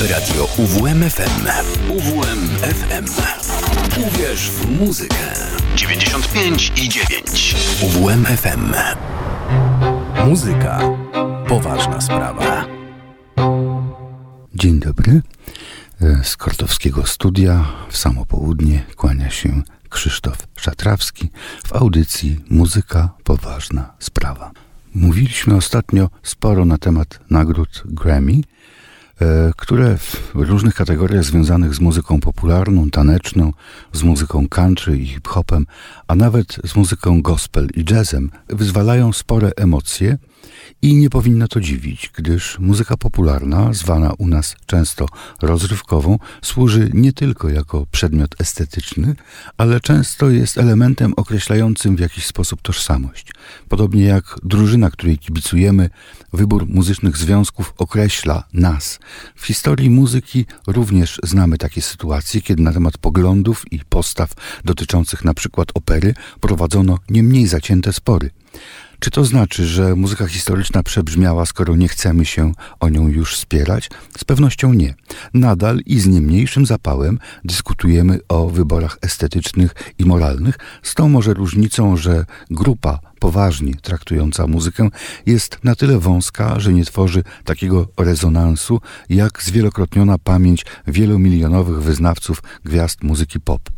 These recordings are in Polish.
Radio UWMFM. UWMFM. Uwierz w muzykę. 95 i 9. UWMFM. Muzyka. Poważna sprawa. Dzień dobry. E, z Kortowskiego Studia w samo południe kłania się Krzysztof Szatrawski w audycji Muzyka Poważna Sprawa. Mówiliśmy ostatnio sporo na temat nagród Grammy, które w różnych kategoriach związanych z muzyką popularną, taneczną, z muzyką country i hip-hopem, a nawet z muzyką gospel i jazzem wyzwalają spore emocje i nie powinno to dziwić, gdyż muzyka popularna, zwana u nas często rozrywkową, służy nie tylko jako przedmiot estetyczny, ale często jest elementem określającym w jakiś sposób tożsamość. Podobnie jak drużyna, której kibicujemy, wybór muzycznych związków określa nas. W historii muzyki również znamy takie sytuacje, kiedy na temat poglądów i postaw dotyczących przykład opery prowadzono nie mniej zacięte spory. Czy to znaczy, że muzyka historyczna przebrzmiała, skoro nie chcemy się o nią już spierać? Z pewnością nie. Nadal i z nie mniejszym zapałem dyskutujemy o wyborach estetycznych i moralnych, z tą może różnicą, że grupa poważnie traktująca muzykę jest na tyle wąska, że nie tworzy takiego rezonansu, jak zwielokrotniona pamięć wielomilionowych wyznawców gwiazd muzyki pop.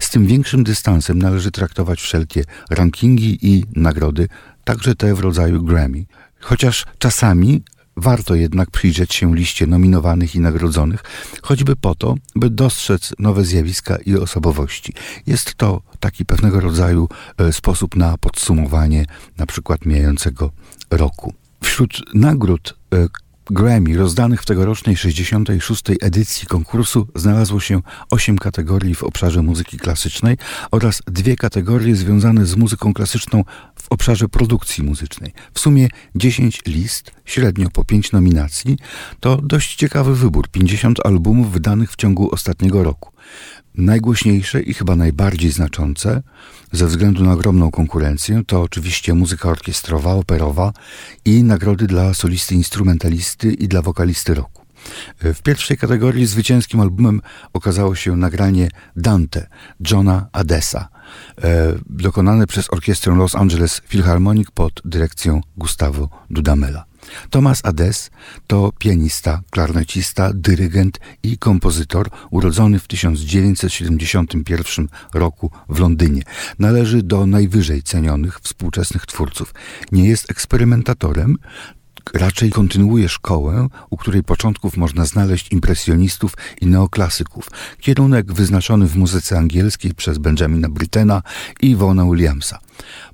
Z tym większym dystansem należy traktować wszelkie rankingi i nagrody także te w rodzaju Grammy. Chociaż czasami warto jednak przyjrzeć się liście nominowanych i nagrodzonych, choćby po to, by dostrzec nowe zjawiska i osobowości. Jest to taki pewnego rodzaju e, sposób na podsumowanie na przykład mijającego roku. Wśród nagród e, Grammy rozdanych w tegorocznej 66. edycji konkursu znalazło się 8 kategorii w obszarze muzyki klasycznej oraz dwie kategorie związane z muzyką klasyczną w obszarze produkcji muzycznej. W sumie 10 list, średnio po 5 nominacji, to dość ciekawy wybór 50 albumów wydanych w ciągu ostatniego roku. Najgłośniejsze i chyba najbardziej znaczące, ze względu na ogromną konkurencję, to oczywiście muzyka orkiestrowa, operowa i nagrody dla solisty instrumentalisty i dla wokalisty roku. W pierwszej kategorii zwycięskim albumem okazało się nagranie Dante Johna Adesa, e, dokonane przez orkiestrę Los Angeles Philharmonic pod dyrekcją Gustavo Dudamela. Thomas Ades to pianista, klarnecista, dyrygent i kompozytor urodzony w 1971 roku w Londynie. Należy do najwyżej cenionych współczesnych twórców. Nie jest eksperymentatorem, raczej kontynuuje szkołę, u której początków można znaleźć impresjonistów i neoklasyków. Kierunek wyznaczony w muzyce angielskiej przez Benjamina Brittena i Vona Williamsa.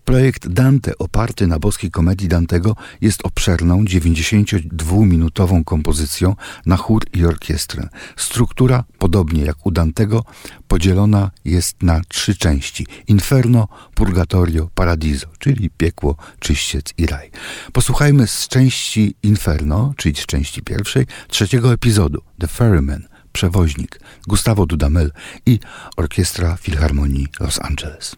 Projekt Dante, oparty na boskiej komedii Dantego, jest obszerną, 92-minutową kompozycją na chór i orkiestrę. Struktura, podobnie jak u Dantego, podzielona jest na trzy części: Inferno, Purgatorio, Paradiso, czyli piekło, czyściec i raj. Posłuchajmy z części Inferno, czyli z części pierwszej, trzeciego epizodu, The Ferryman, przewoźnik, Gustavo Dudamel i Orkiestra Filharmonii Los Angeles.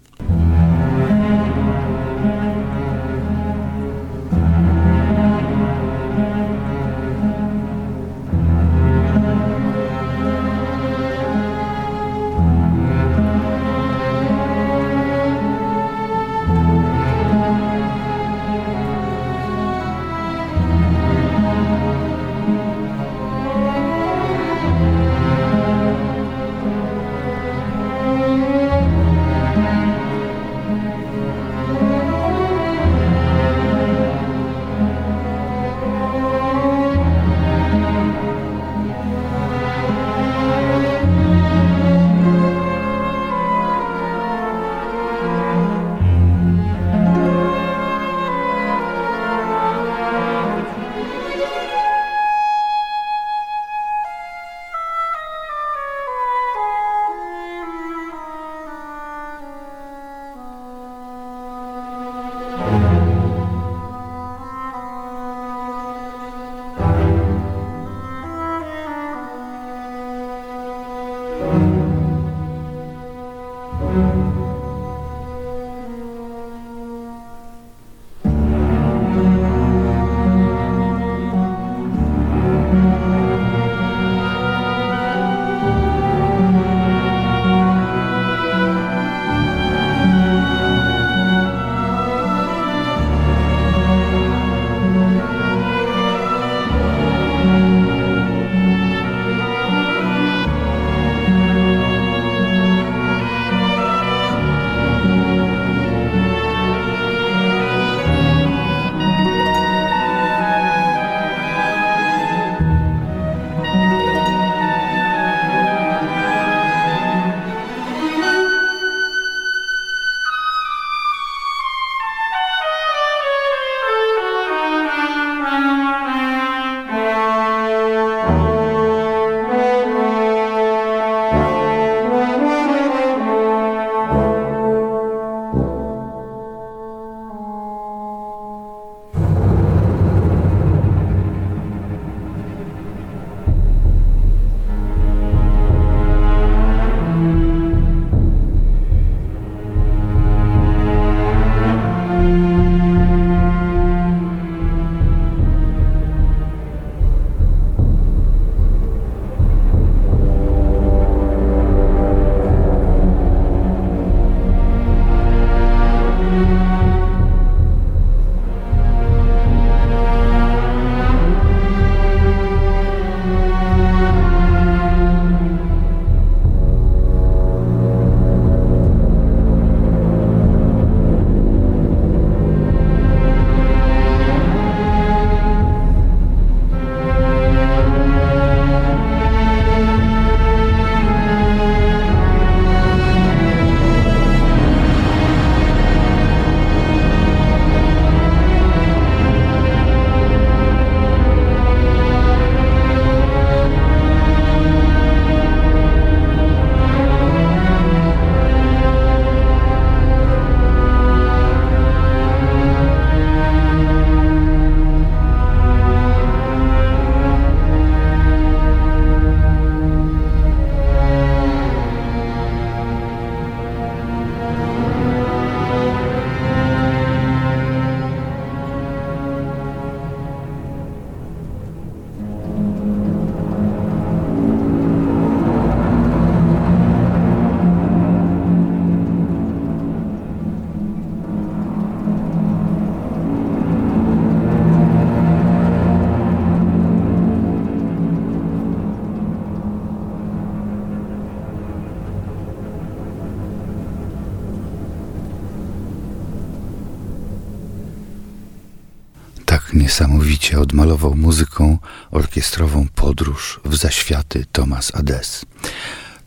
Niesamowicie odmalował muzyką orkiestrową podróż w zaświaty Thomas Ades.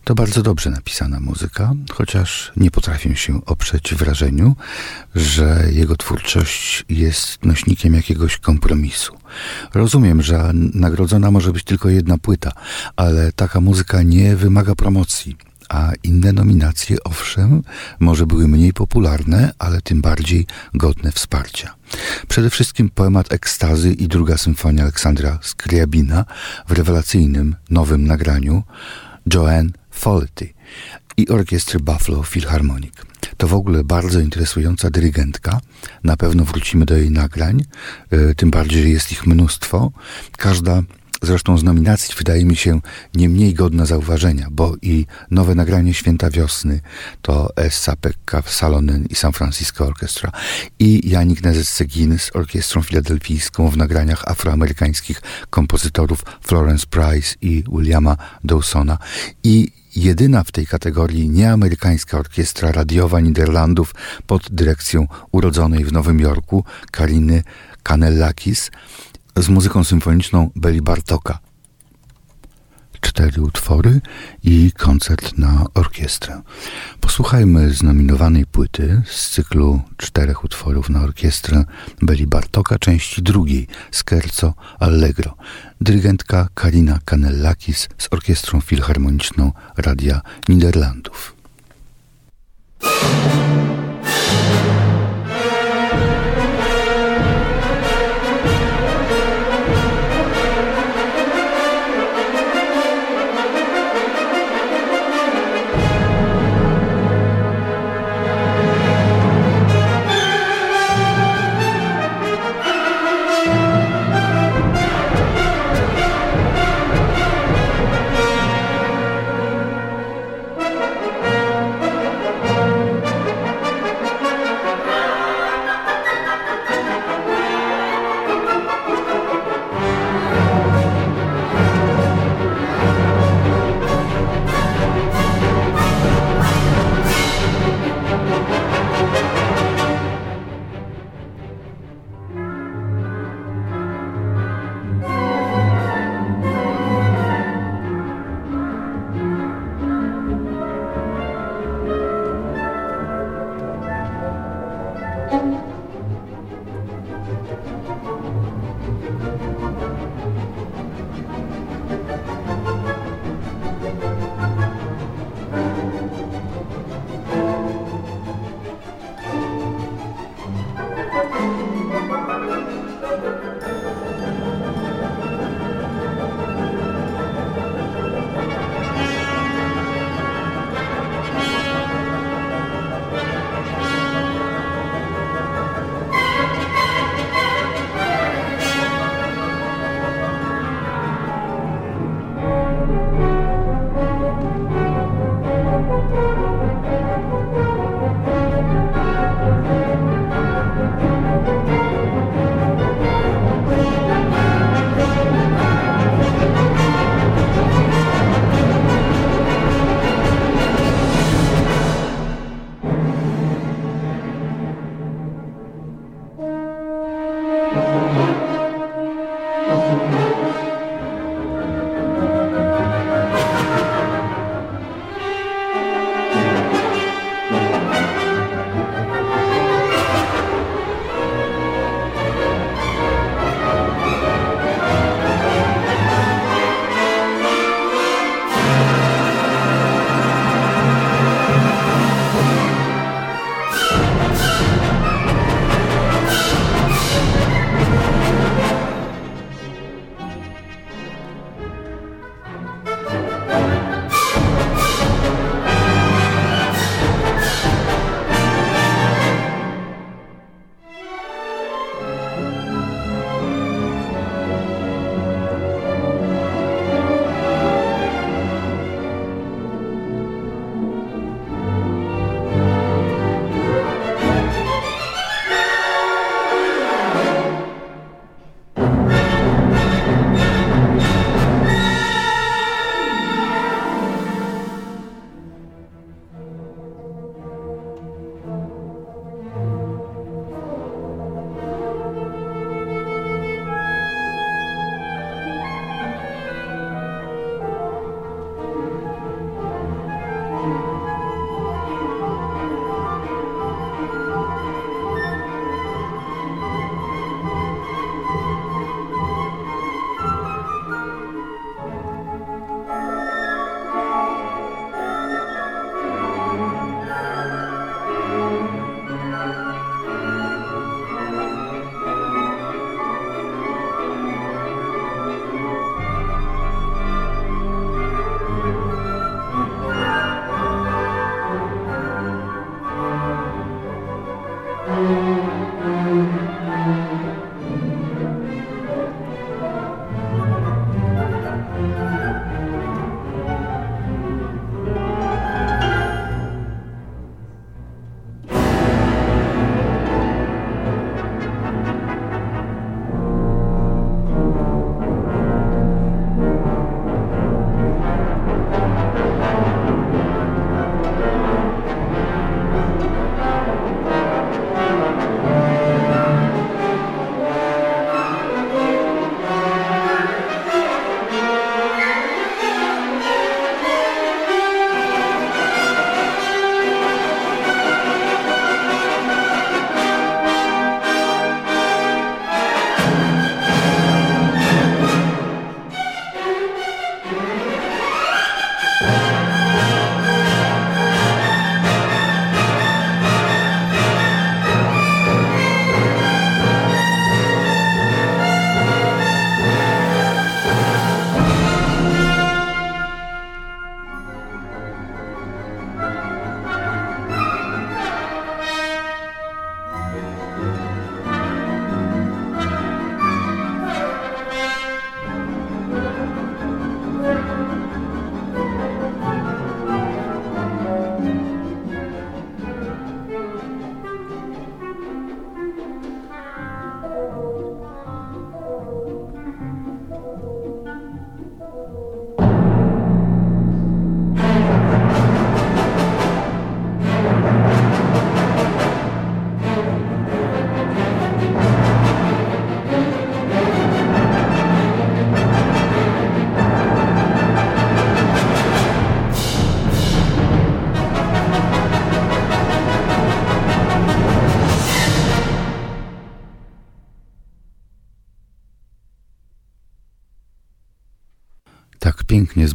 To bardzo dobrze napisana muzyka, chociaż nie potrafię się oprzeć wrażeniu, że jego twórczość jest nośnikiem jakiegoś kompromisu. Rozumiem, że nagrodzona może być tylko jedna płyta, ale taka muzyka nie wymaga promocji a inne nominacje, owszem, może były mniej popularne, ale tym bardziej godne wsparcia. Przede wszystkim poemat Ekstazy i druga symfonia Aleksandra Skriabina w rewelacyjnym, nowym nagraniu Joanne Follety i orkiestry Buffalo Philharmonic. To w ogóle bardzo interesująca dyrygentka. Na pewno wrócimy do jej nagrań, e, tym bardziej, że jest ich mnóstwo. Każda Zresztą z nominacji wydaje mi się nie mniej godna zauważenia, bo i nowe nagranie Święta Wiosny to Essa Pekka Salonen i San Francisco Orchestra i Janik Nezes-Segin z orkiestrą filadelfijską w nagraniach afroamerykańskich kompozytorów Florence Price i Williama Dawsona. I jedyna w tej kategorii nieamerykańska orkiestra radiowa Niderlandów pod dyrekcją urodzonej w Nowym Jorku Kariny Kanellakis z muzyką symfoniczną Beli Bartoka. Cztery utwory i koncert na orkiestrę. Posłuchajmy znominowanej płyty z cyklu czterech utworów na orkiestrę Beli Bartoka, części drugiej, Scherzo Allegro. Dyrygentka Karina Kanellakis z Orkiestrą Filharmoniczną Radia Niderlandów.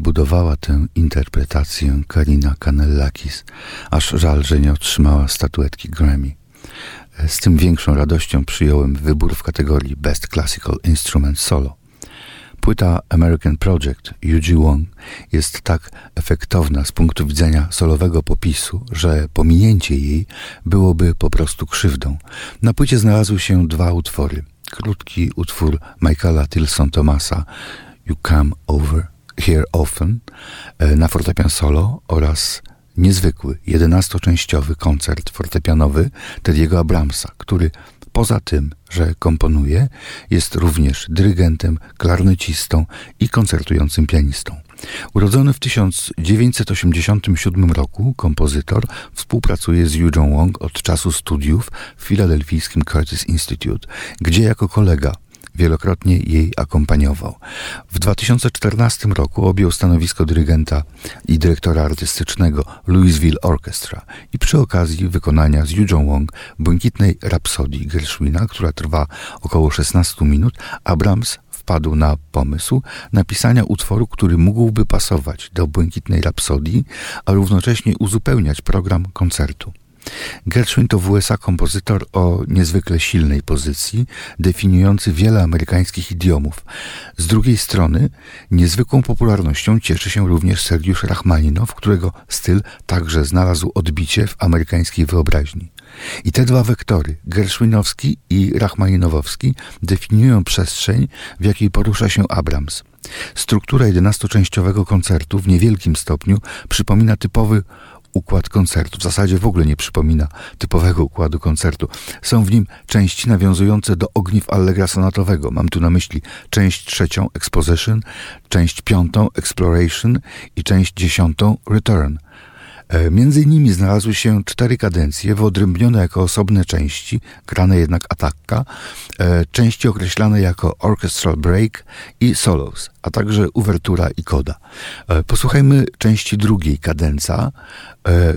Zbudowała tę interpretację Karina Kanellakis, aż żal, że nie otrzymała statuetki Grammy. Z tym większą radością przyjąłem wybór w kategorii Best Classical Instrument Solo. Płyta American Project Yuji Wong jest tak efektowna z punktu widzenia solowego popisu, że pominięcie jej byłoby po prostu krzywdą. Na płycie znalazły się dwa utwory. Krótki utwór Michaela Tilson Thomasa You Come Over Here Often e, na fortepian solo oraz niezwykły, jedenastoczęściowy koncert fortepianowy Tediego Abramsa, który poza tym, że komponuje, jest również dyrygentem, klarnecistą i koncertującym pianistą. Urodzony w 1987 roku, kompozytor współpracuje z Yują Wong od czasu studiów w filadelfijskim Curtis Institute, gdzie jako kolega wielokrotnie jej akompaniował. W 2014 roku objął stanowisko dyrygenta i dyrektora artystycznego Louisville Orchestra i przy okazji wykonania z Yu Wong błękitnej rapsodii Gershwina, która trwa około 16 minut, Abrams wpadł na pomysł napisania utworu, który mógłby pasować do błękitnej rapsodii, a równocześnie uzupełniać program koncertu. Gershwin to w USA kompozytor o niezwykle silnej pozycji, definiujący wiele amerykańskich idiomów. Z drugiej strony niezwykłą popularnością cieszy się również Sergiusz Rachmaninow, którego styl także znalazł odbicie w amerykańskiej wyobraźni. I te dwa wektory, Gershwinowski i Rachmaninowowski, definiują przestrzeń, w jakiej porusza się Abrams. Struktura jedenastoczęściowego koncertu w niewielkim stopniu przypomina typowy układ koncertu. W zasadzie w ogóle nie przypomina typowego układu koncertu. Są w nim części nawiązujące do ogniw Allegra sonatowego. Mam tu na myśli część trzecią Exposition, część piątą Exploration i część dziesiątą Return – między innymi znalazły się cztery kadencje, wyodrębnione jako osobne części, grane jednak atakka, e, części określane jako orchestral break i solos, a także uwertura i koda. E, posłuchajmy części drugiej kadenca,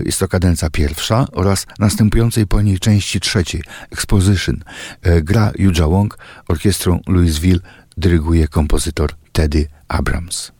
jest to kadenca pierwsza oraz następującej po niej części trzeciej, exposition. Gra Yuja Wong, orkiestrą Louisville dyryguje kompozytor Teddy Abrams.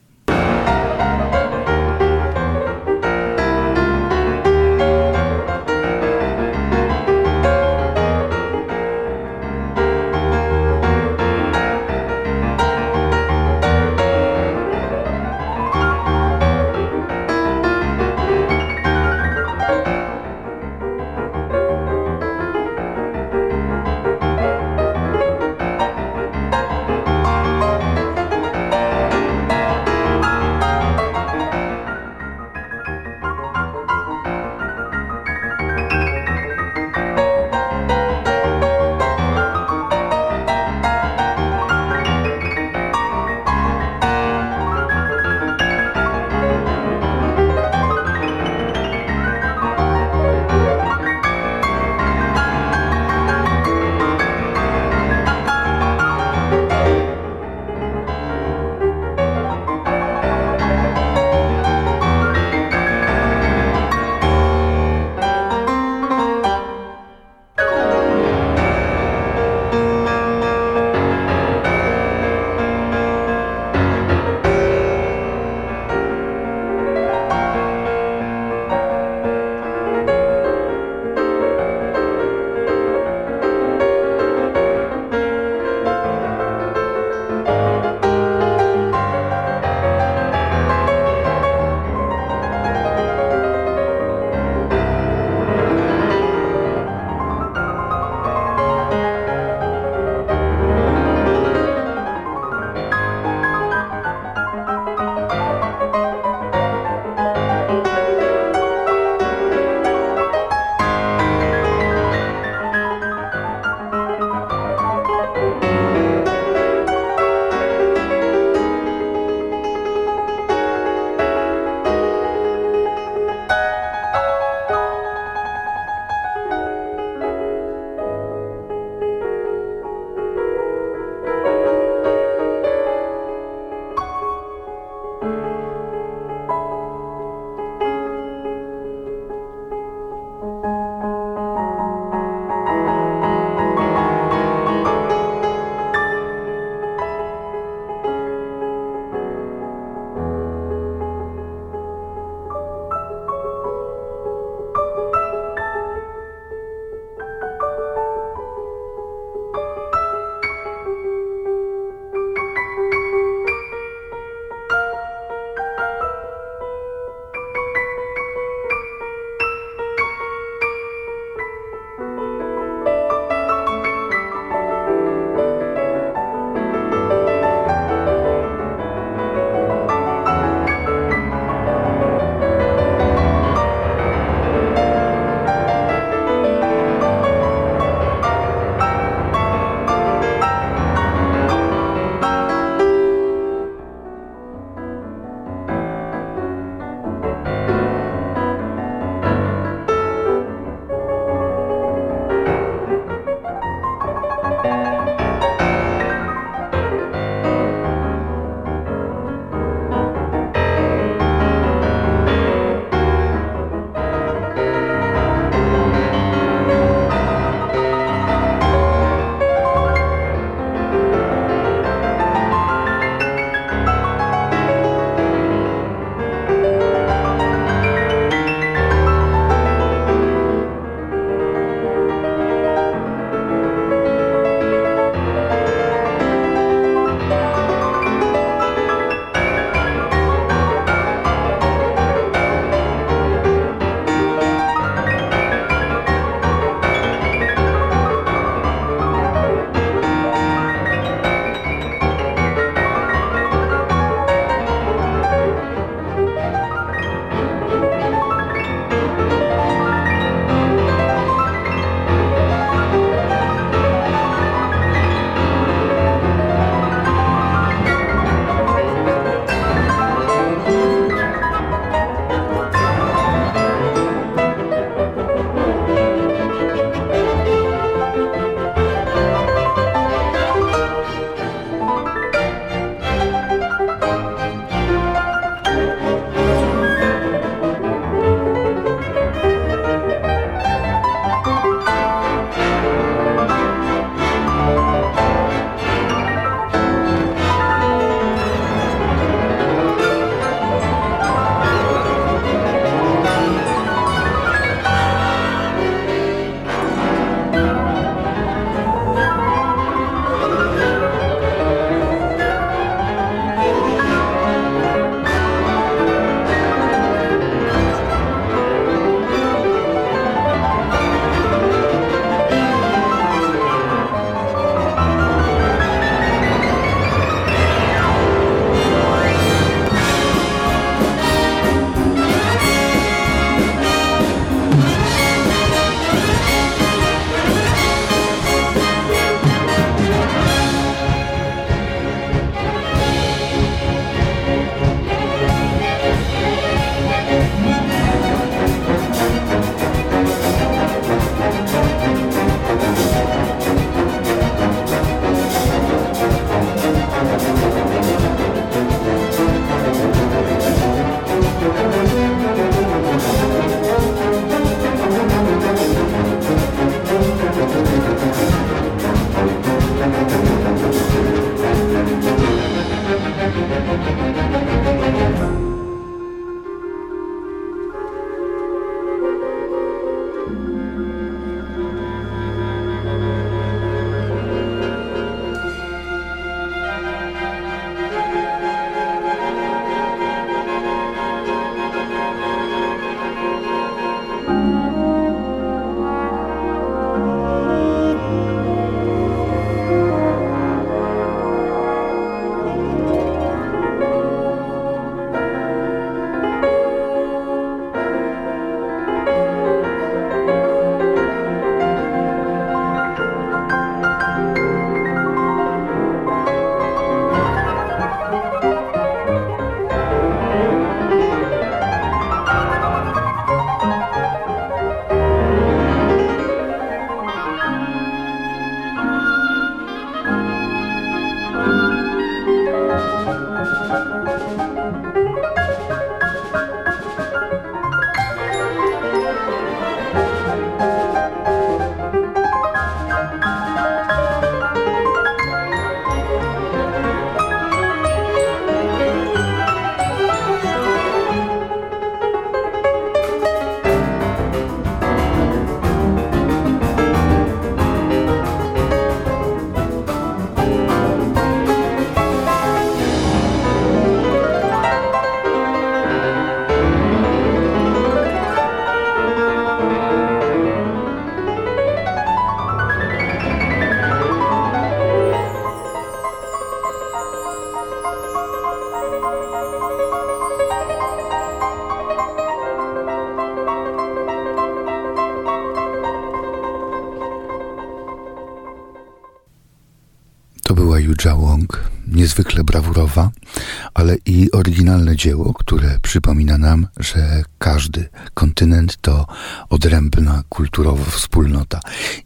Dzieło, które przypomina nam, że każdy kontynent to odrębna kulturowo wspólnota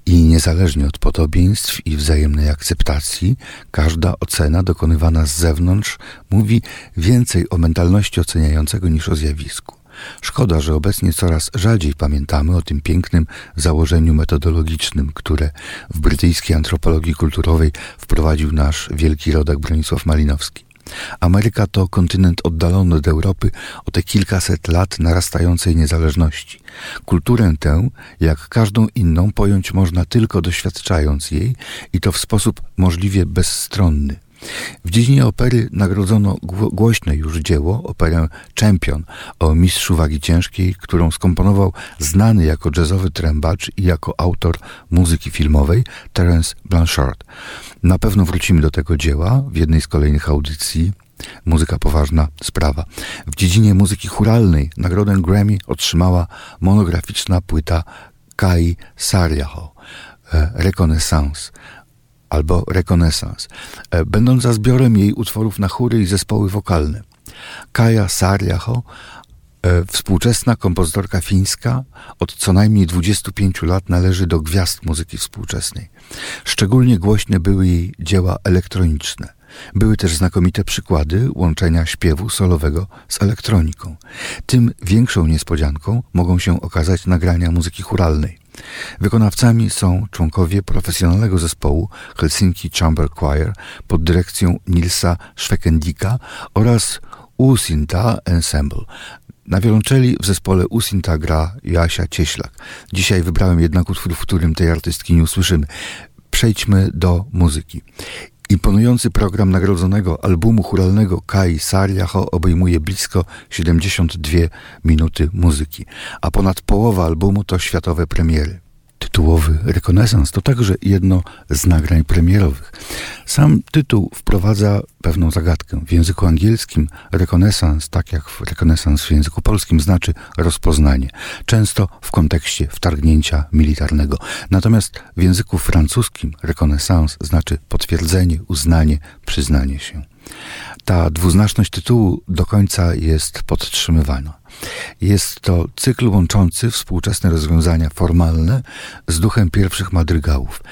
i niezależnie od podobieństw i wzajemnej akceptacji, każda ocena dokonywana z zewnątrz mówi więcej o mentalności oceniającego niż o zjawisku. Szkoda, że obecnie coraz rzadziej pamiętamy o tym pięknym założeniu metodologicznym, które w brytyjskiej antropologii kulturowej wprowadził nasz wielki rodak Bronisław Malinowski. Ameryka to kontynent oddalony od Europy o te kilkaset lat narastającej niezależności. Kulturę tę, jak każdą inną, pojąć można tylko doświadczając jej i to w sposób możliwie bezstronny. W dziedzinie opery nagrodzono głośne już dzieło, operę Champion o mistrzu wagi ciężkiej, którą skomponował znany jako jazzowy trębacz i jako autor muzyki filmowej Terence Blanchard. Na pewno wrócimy do tego dzieła w jednej z kolejnych audycji. Muzyka poważna sprawa. W dziedzinie muzyki churalnej nagrodę Grammy otrzymała monograficzna płyta Kai Sariaho, e, Reconnaissance albo Rekonesans, e, będąca zbiorem jej utworów na chóry i zespoły wokalne. Kaja Sarjaho, e, współczesna kompozytorka fińska, od co najmniej 25 lat należy do gwiazd muzyki współczesnej. Szczególnie głośne były jej dzieła elektroniczne. Były też znakomite przykłady łączenia śpiewu solowego z elektroniką. Tym większą niespodzianką mogą się okazać nagrania muzyki churalnej. Wykonawcami są członkowie profesjonalnego zespołu Helsinki Chamber Choir pod dyrekcją Nilsa Schwekendika oraz Usinta Ensemble. Na wiolonczeli w zespole Usinta gra Jasia Cieślak. Dzisiaj wybrałem jednak utwór, w którym tej artystki nie usłyszymy. Przejdźmy do muzyki. Imponujący program nagrodzonego albumu churalnego Kai Sariacho obejmuje blisko 72 minuty muzyki, a ponad połowa albumu to światowe premiery tytułowy Rekonesans to także jedno z nagrań premierowych. Sam tytuł wprowadza pewną zagadkę. W języku angielskim rekonesans, tak jak w rekonesans w języku polskim, znaczy rozpoznanie, często w kontekście wtargnięcia militarnego. Natomiast w języku francuskim rekonesans znaczy potwierdzenie, uznanie, przyznanie się. Ta dwuznaczność tytułu do końca jest podtrzymywana. Jest to cykl łączący współczesne rozwiązania formalne z duchem pierwszych madrygałów.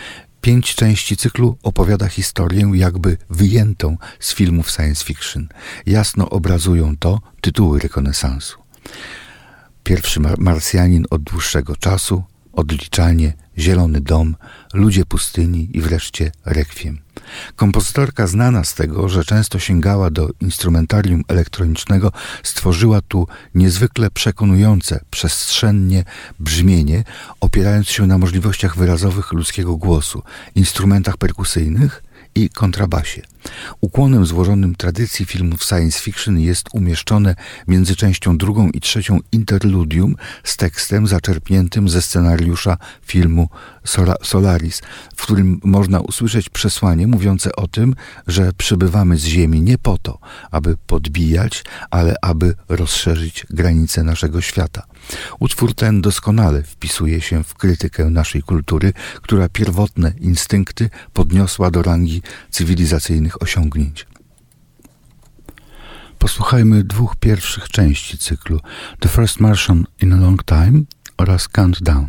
Pięć części cyklu opowiada historię jakby wyjętą z filmów science fiction. Jasno obrazują to tytuły rekonesansu. Pierwszy Marsjanin od dłuższego czasu, odliczanie, zielony dom, ludzie pustyni i wreszcie rekwiem. Kompozytorka znana z tego, że często sięgała do instrumentarium elektronicznego, stworzyła tu niezwykle przekonujące przestrzennie brzmienie, opierając się na możliwościach wyrazowych ludzkiego głosu, instrumentach perkusyjnych i kontrabasie. Ukłonem złożonym tradycji filmów science fiction jest umieszczone między częścią drugą i trzecią interludium z tekstem zaczerpniętym ze scenariusza filmu Solaris, w którym można usłyszeć przesłanie mówiące o tym, że przybywamy z Ziemi nie po to, aby podbijać, ale aby rozszerzyć granice naszego świata. Utwór ten doskonale wpisuje się w krytykę naszej kultury, która pierwotne instynkty podniosła do rangi cywilizacyjnych osiągnięć. Posłuchajmy dwóch pierwszych części cyklu The First Martian in a Long Time oraz Countdown.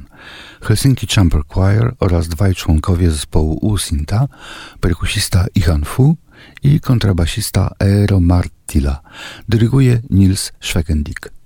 Helsinki Chamber Choir oraz dwaj członkowie zespołu Usinta, perkusista Ihan Fu i kontrabasista Eero Martila. Dyryguje Nils Schwekendik.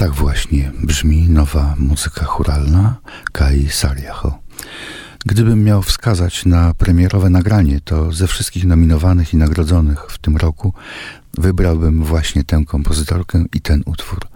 Tak właśnie brzmi nowa muzyka churalna Kai Sariacho. Gdybym miał wskazać na premierowe nagranie, to ze wszystkich nominowanych i nagrodzonych w tym roku wybrałbym właśnie tę kompozytorkę i ten utwór.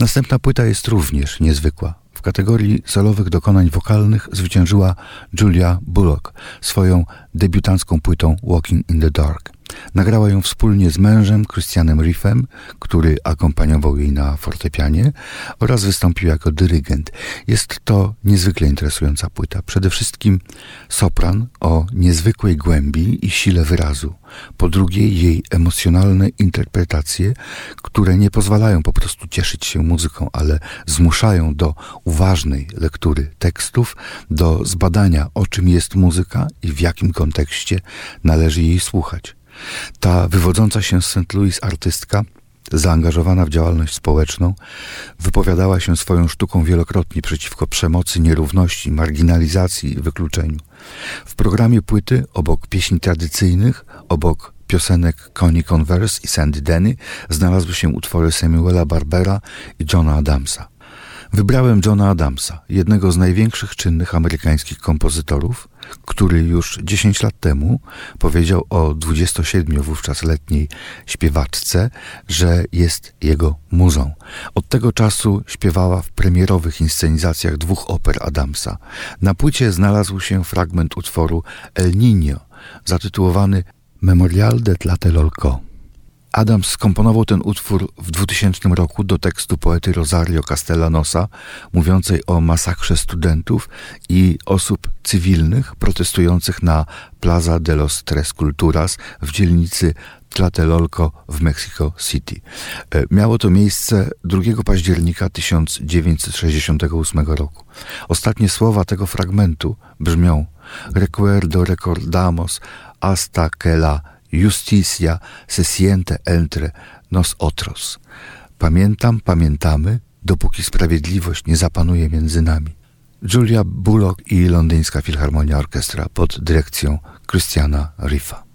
Następna płyta jest również niezwykła. W kategorii solowych dokonań wokalnych zwyciężyła Julia Bullock swoją debiutancką płytą Walking in the Dark. Nagrała ją wspólnie z mężem Christianem Riffem, który akompaniował jej na fortepianie oraz wystąpił jako dyrygent. Jest to niezwykle interesująca płyta. Przede wszystkim sopran o niezwykłej głębi i sile wyrazu. Po drugie jej emocjonalne interpretacje, które nie pozwalają po prostu cieszyć się muzyką, ale zmuszają do uważnej lektury tekstów, do zbadania o czym jest muzyka i w jakim kontekście należy jej słuchać. Ta wywodząca się z St. Louis artystka, zaangażowana w działalność społeczną, wypowiadała się swoją sztuką wielokrotnie przeciwko przemocy, nierówności, marginalizacji i wykluczeniu. W programie płyty, obok pieśni tradycyjnych, obok piosenek Connie Converse i Sandy Denny, znalazły się utwory Samuela Barbera i Johna Adamsa. Wybrałem Johna Adamsa, jednego z największych czynnych amerykańskich kompozytorów, który już 10 lat temu powiedział o 27 wówczas letniej śpiewaczce, że jest jego muzą. Od tego czasu śpiewała w premierowych inscenizacjach dwóch oper Adamsa. Na płycie znalazł się fragment utworu El Niño, zatytułowany Memorial de Tlatelolco. Adams skomponował ten utwór w 2000 roku do tekstu poety Rosario Castellanosa, mówiącej o masakrze studentów i osób cywilnych protestujących na Plaza de los Tres Culturas w dzielnicy Tlatelolco w Mexico City. E, miało to miejsce 2 października 1968 roku. Ostatnie słowa tego fragmentu brzmią Recuerdo recordamos hasta que la justicia se siente entre nosotros. Pamiętam, pamiętamy, dopóki sprawiedliwość nie zapanuje między nami. Julia Bullock i Londyńska Filharmonia Orkiestra pod dyrekcją Christiana Riffa.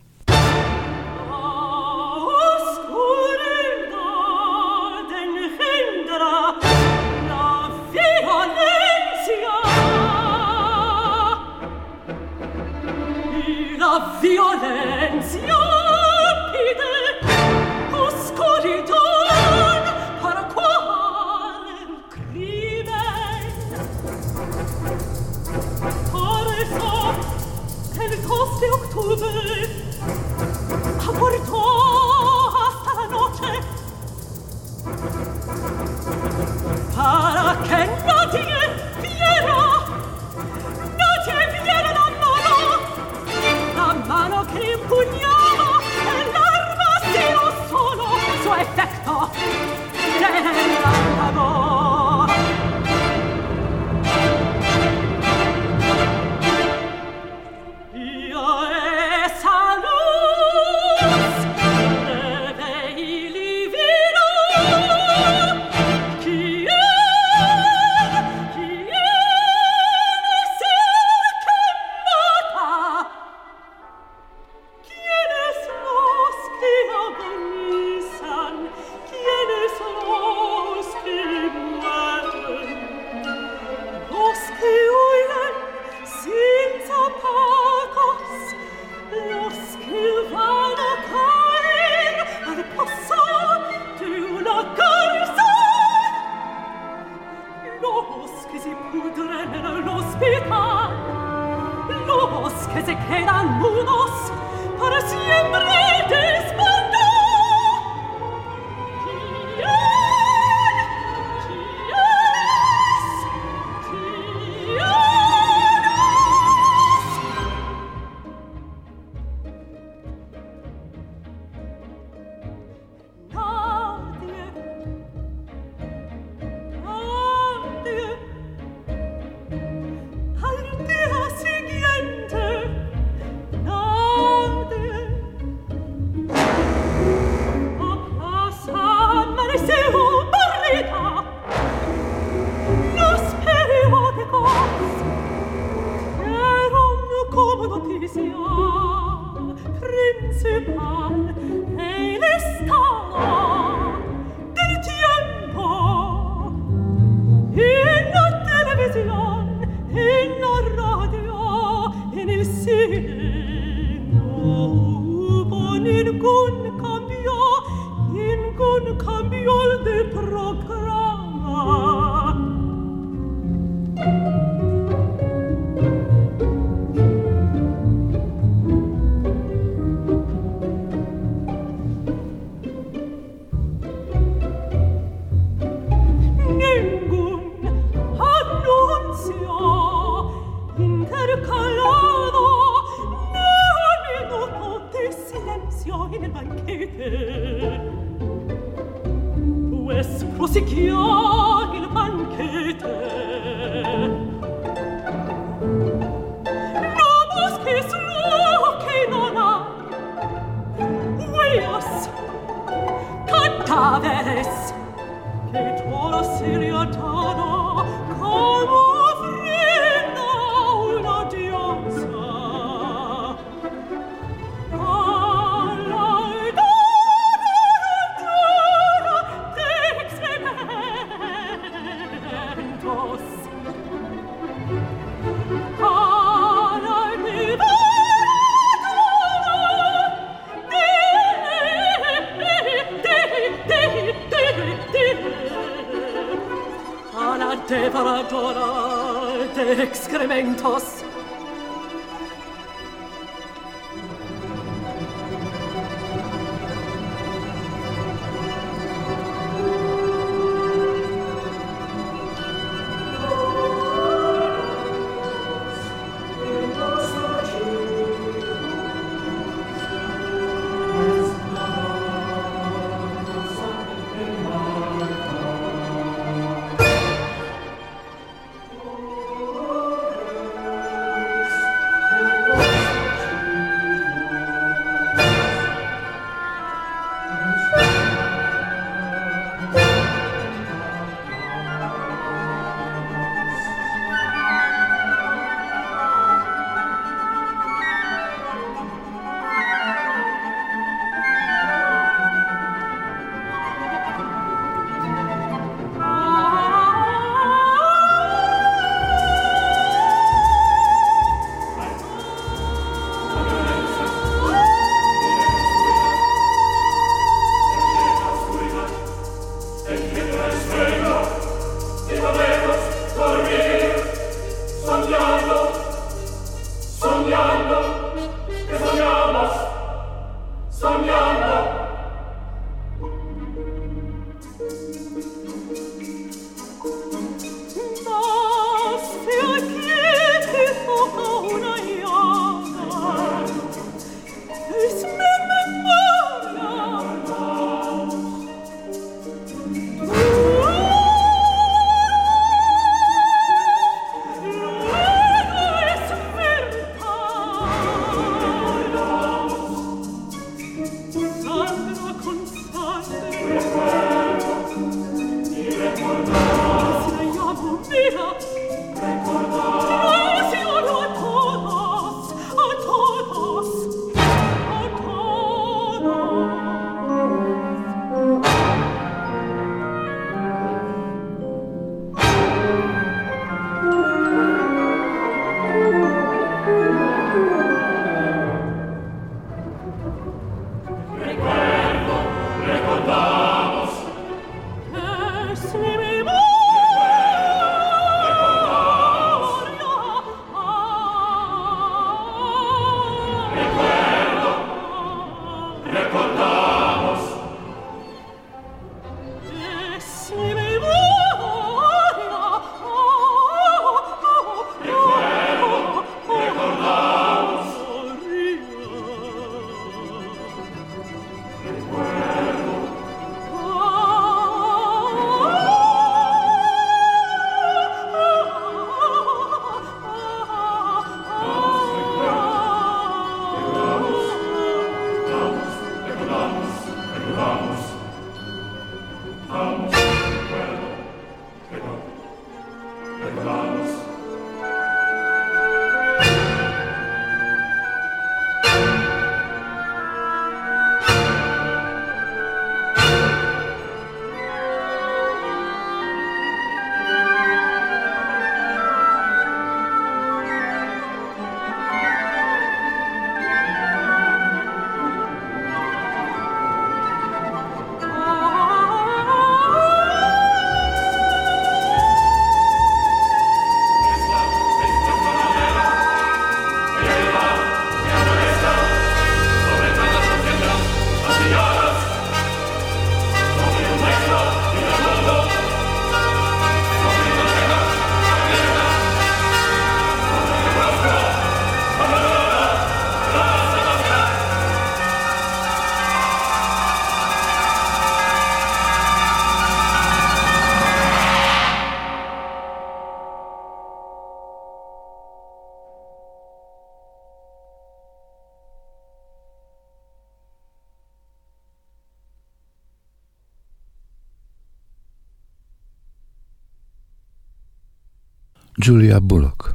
Julia Bullock.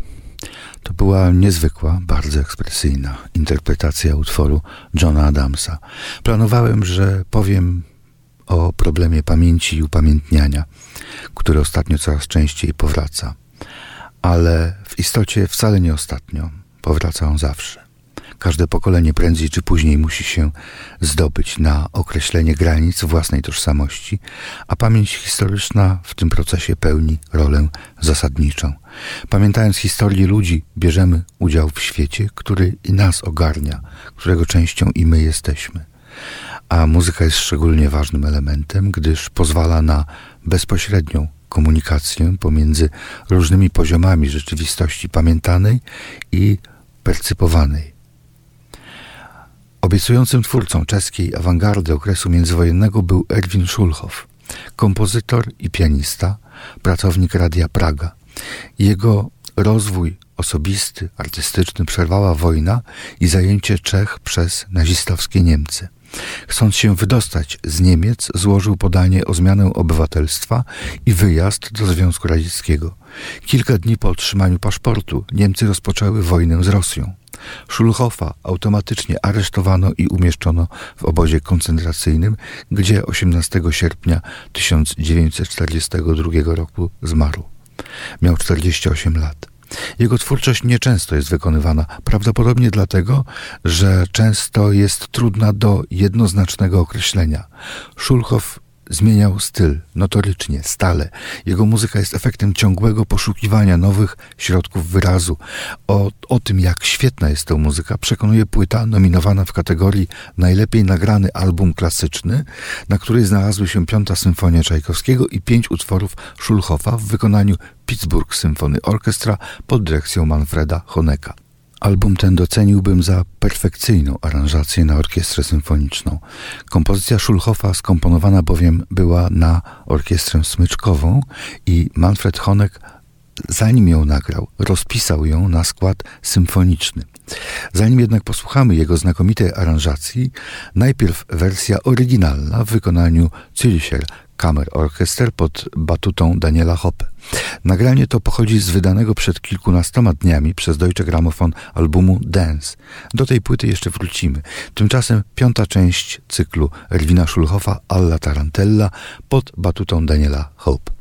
To była niezwykła, bardzo ekspresyjna interpretacja utworu Johna Adamsa. Planowałem, że powiem o problemie pamięci i upamiętniania, który ostatnio coraz częściej powraca. Ale w istocie wcale nie ostatnio, powraca on zawsze. Każde pokolenie prędzej czy później musi się zdobyć na określenie granic własnej tożsamości, a pamięć historyczna w tym procesie pełni rolę zasadniczą. Pamiętając historię ludzi, bierzemy udział w świecie, który i nas ogarnia, którego częścią i my jesteśmy. A muzyka jest szczególnie ważnym elementem, gdyż pozwala na bezpośrednią komunikację pomiędzy różnymi poziomami rzeczywistości pamiętanej i percypowanej. Obiecującym twórcą czeskiej awangardy okresu międzywojennego był Erwin Schulhoff, kompozytor i pianista, pracownik Radia Praga. Jego rozwój osobisty, artystyczny przerwała wojna i zajęcie Czech przez nazistowskie Niemcy. Chcąc się wydostać z Niemiec, złożył podanie o zmianę obywatelstwa i wyjazd do Związku Radzieckiego. Kilka dni po otrzymaniu paszportu Niemcy rozpoczęły wojnę z Rosją. Szulhofa automatycznie aresztowano i umieszczono w obozie koncentracyjnym, gdzie 18 sierpnia 1942 roku zmarł. Miał 48 lat. Jego twórczość nieczęsto jest wykonywana, prawdopodobnie dlatego, że często jest trudna do jednoznacznego określenia. Szulchow zmieniał styl notorycznie, stale. Jego muzyka jest efektem ciągłego poszukiwania nowych środków wyrazu. O, o tym, jak świetna jest ta muzyka, przekonuje płyta nominowana w kategorii Najlepiej nagrany album klasyczny, na której znalazły się Piąta Symfonia Czajkowskiego i pięć utworów Schulhofa w wykonaniu Pittsburgh Symphony Orchestra pod dyrekcją Manfreda Honeka. Album ten doceniłbym za perfekcyjną aranżację na orkiestrę symfoniczną. Kompozycja Schulhofa skomponowana bowiem była na orkiestrę smyczkową i Manfred Honek, zanim ją nagrał, rozpisał ją na skład symfoniczny. Zanim jednak posłuchamy jego znakomitej aranżacji, najpierw wersja oryginalna w wykonaniu Zülcher Kammer Orchester pod batutą Daniela Hoppe. Nagranie to pochodzi z wydanego przed kilkunastoma dniami przez Deutsche Grammophon albumu Dance. Do tej płyty jeszcze wrócimy. Tymczasem piąta część cyklu Erwina Schulhofa Alla Tarantella pod batutą Daniela Hope.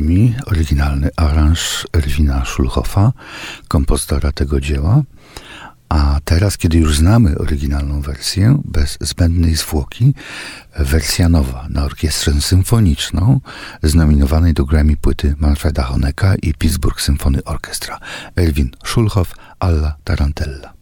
Brzmi oryginalny aranż Erwina Schulhofa, kompozytora tego dzieła. A teraz, kiedy już znamy oryginalną wersję, bez zbędnej zwłoki, wersja nowa na orkiestrę symfoniczną z nominowanej do Grammy płyty Manfreda Honecka i Pittsburgh Symphony Orchestra. Erwin Schulhoff, Alla Tarantella.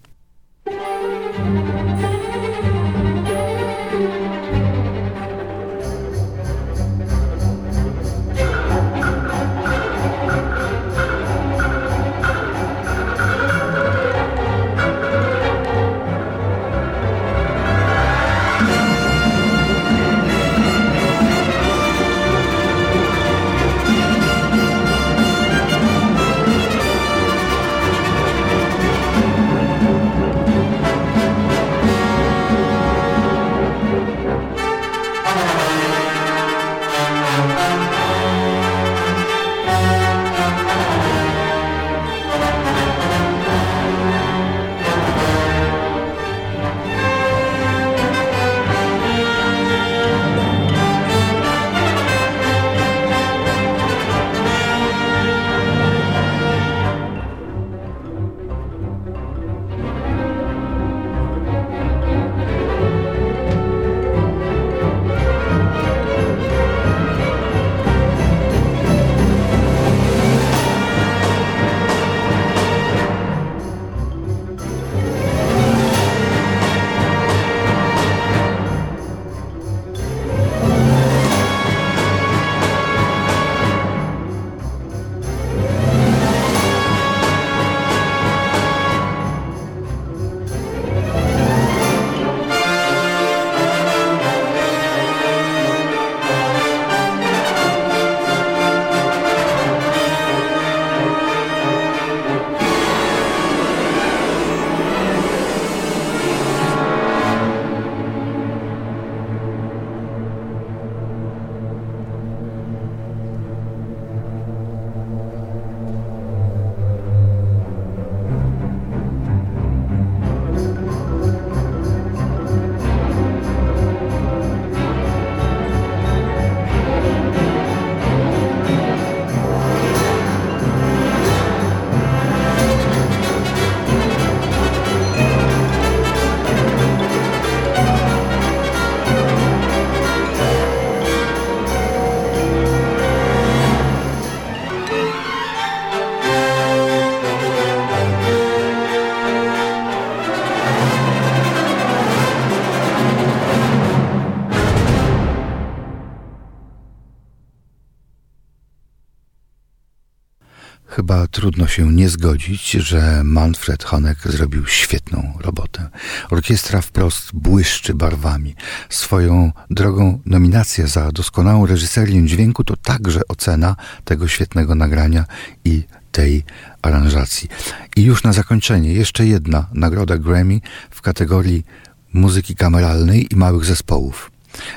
Trudno się nie zgodzić, że Manfred Honeck zrobił świetną robotę. Orkiestra wprost błyszczy barwami. Swoją drogą nominacja za doskonałą reżyserię dźwięku to także ocena tego świetnego nagrania i tej aranżacji. I już na zakończenie jeszcze jedna nagroda Grammy w kategorii muzyki kameralnej i małych zespołów.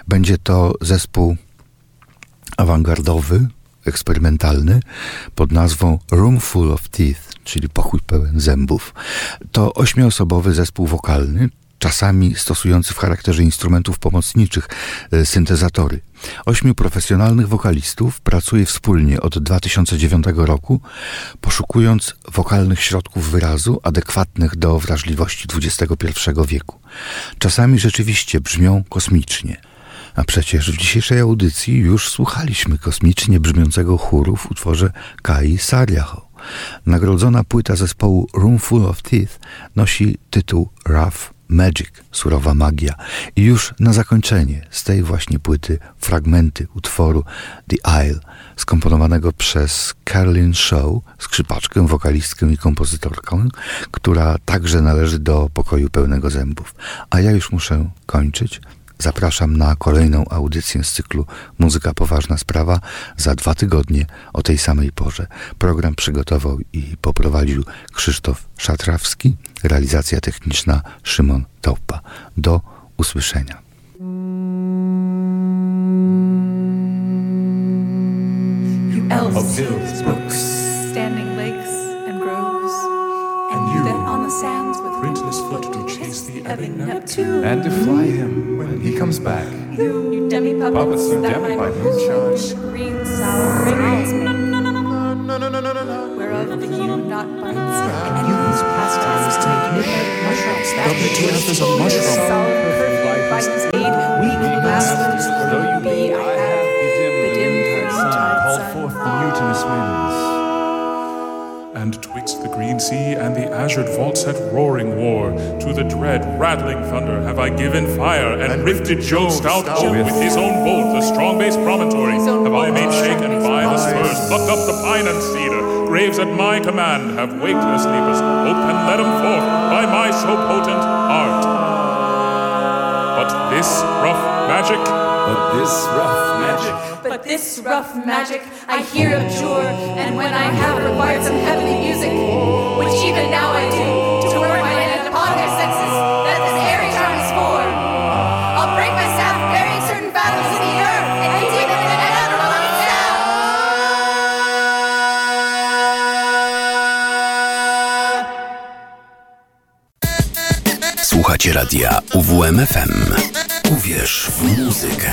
Będzie to zespół awangardowy, eksperymentalny pod nazwą Room Full of Teeth, czyli pokój pełen zębów. To ośmioosobowy zespół wokalny, czasami stosujący w charakterze instrumentów pomocniczych e, syntezatory. Ośmiu profesjonalnych wokalistów pracuje wspólnie od 2009 roku, poszukując wokalnych środków wyrazu adekwatnych do wrażliwości XXI wieku. Czasami rzeczywiście brzmią kosmicznie – a przecież w dzisiejszej audycji już słuchaliśmy kosmicznie brzmiącego chóru w utworze Kai Sariaho. Nagrodzona płyta zespołu Room Full of Teeth nosi tytuł Rough Magic, surowa magia. I już na zakończenie z tej właśnie płyty fragmenty utworu The Isle, skomponowanego przez Carolyn Shaw, skrzypaczkę, wokalistkę i kompozytorkę, która także należy do pokoju pełnego zębów. A ja już muszę kończyć. Zapraszam na kolejną audycję z cyklu Muzyka Poważna Sprawa za dwa tygodnie o tej samej porze. Program przygotował i poprowadził Krzysztof Szatrawski, realizacja techniczna Szymon Topa. Do usłyszenia. standing lakes and groves, and you that on the with printless foot to chase the ebbing Neptune. And to fly him when he comes back. You demi puppets, you demi by moonshine. green sour me. Whereof the you not bites, and you's pastimes to make midnight mushrooms that WTF is a mushroom. Sour perfume by his aid, weak masters, And twixt the green sea and the azured vaults at roaring war, to the dread rattling thunder have I given fire, and, rifted Jove's stout oak with his own bolt, the strong base promontory have I made the shake, and by the promontory. spurs plucked up the pine and cedar. Graves at my command have waked their sleepers, hope and let 'em forth by my so potent art. But this rough magic But this rough magic. But this rough magic I hear abjure, and when I have required some heavenly music, which even now I do, to work my hand upon their senses, that this airy charm is for, I'll break my staff, burying certain fathoms in the earth, and deep in the unbeloved sound. Słuchacie radia UWMFM. Uwierz w muzykę.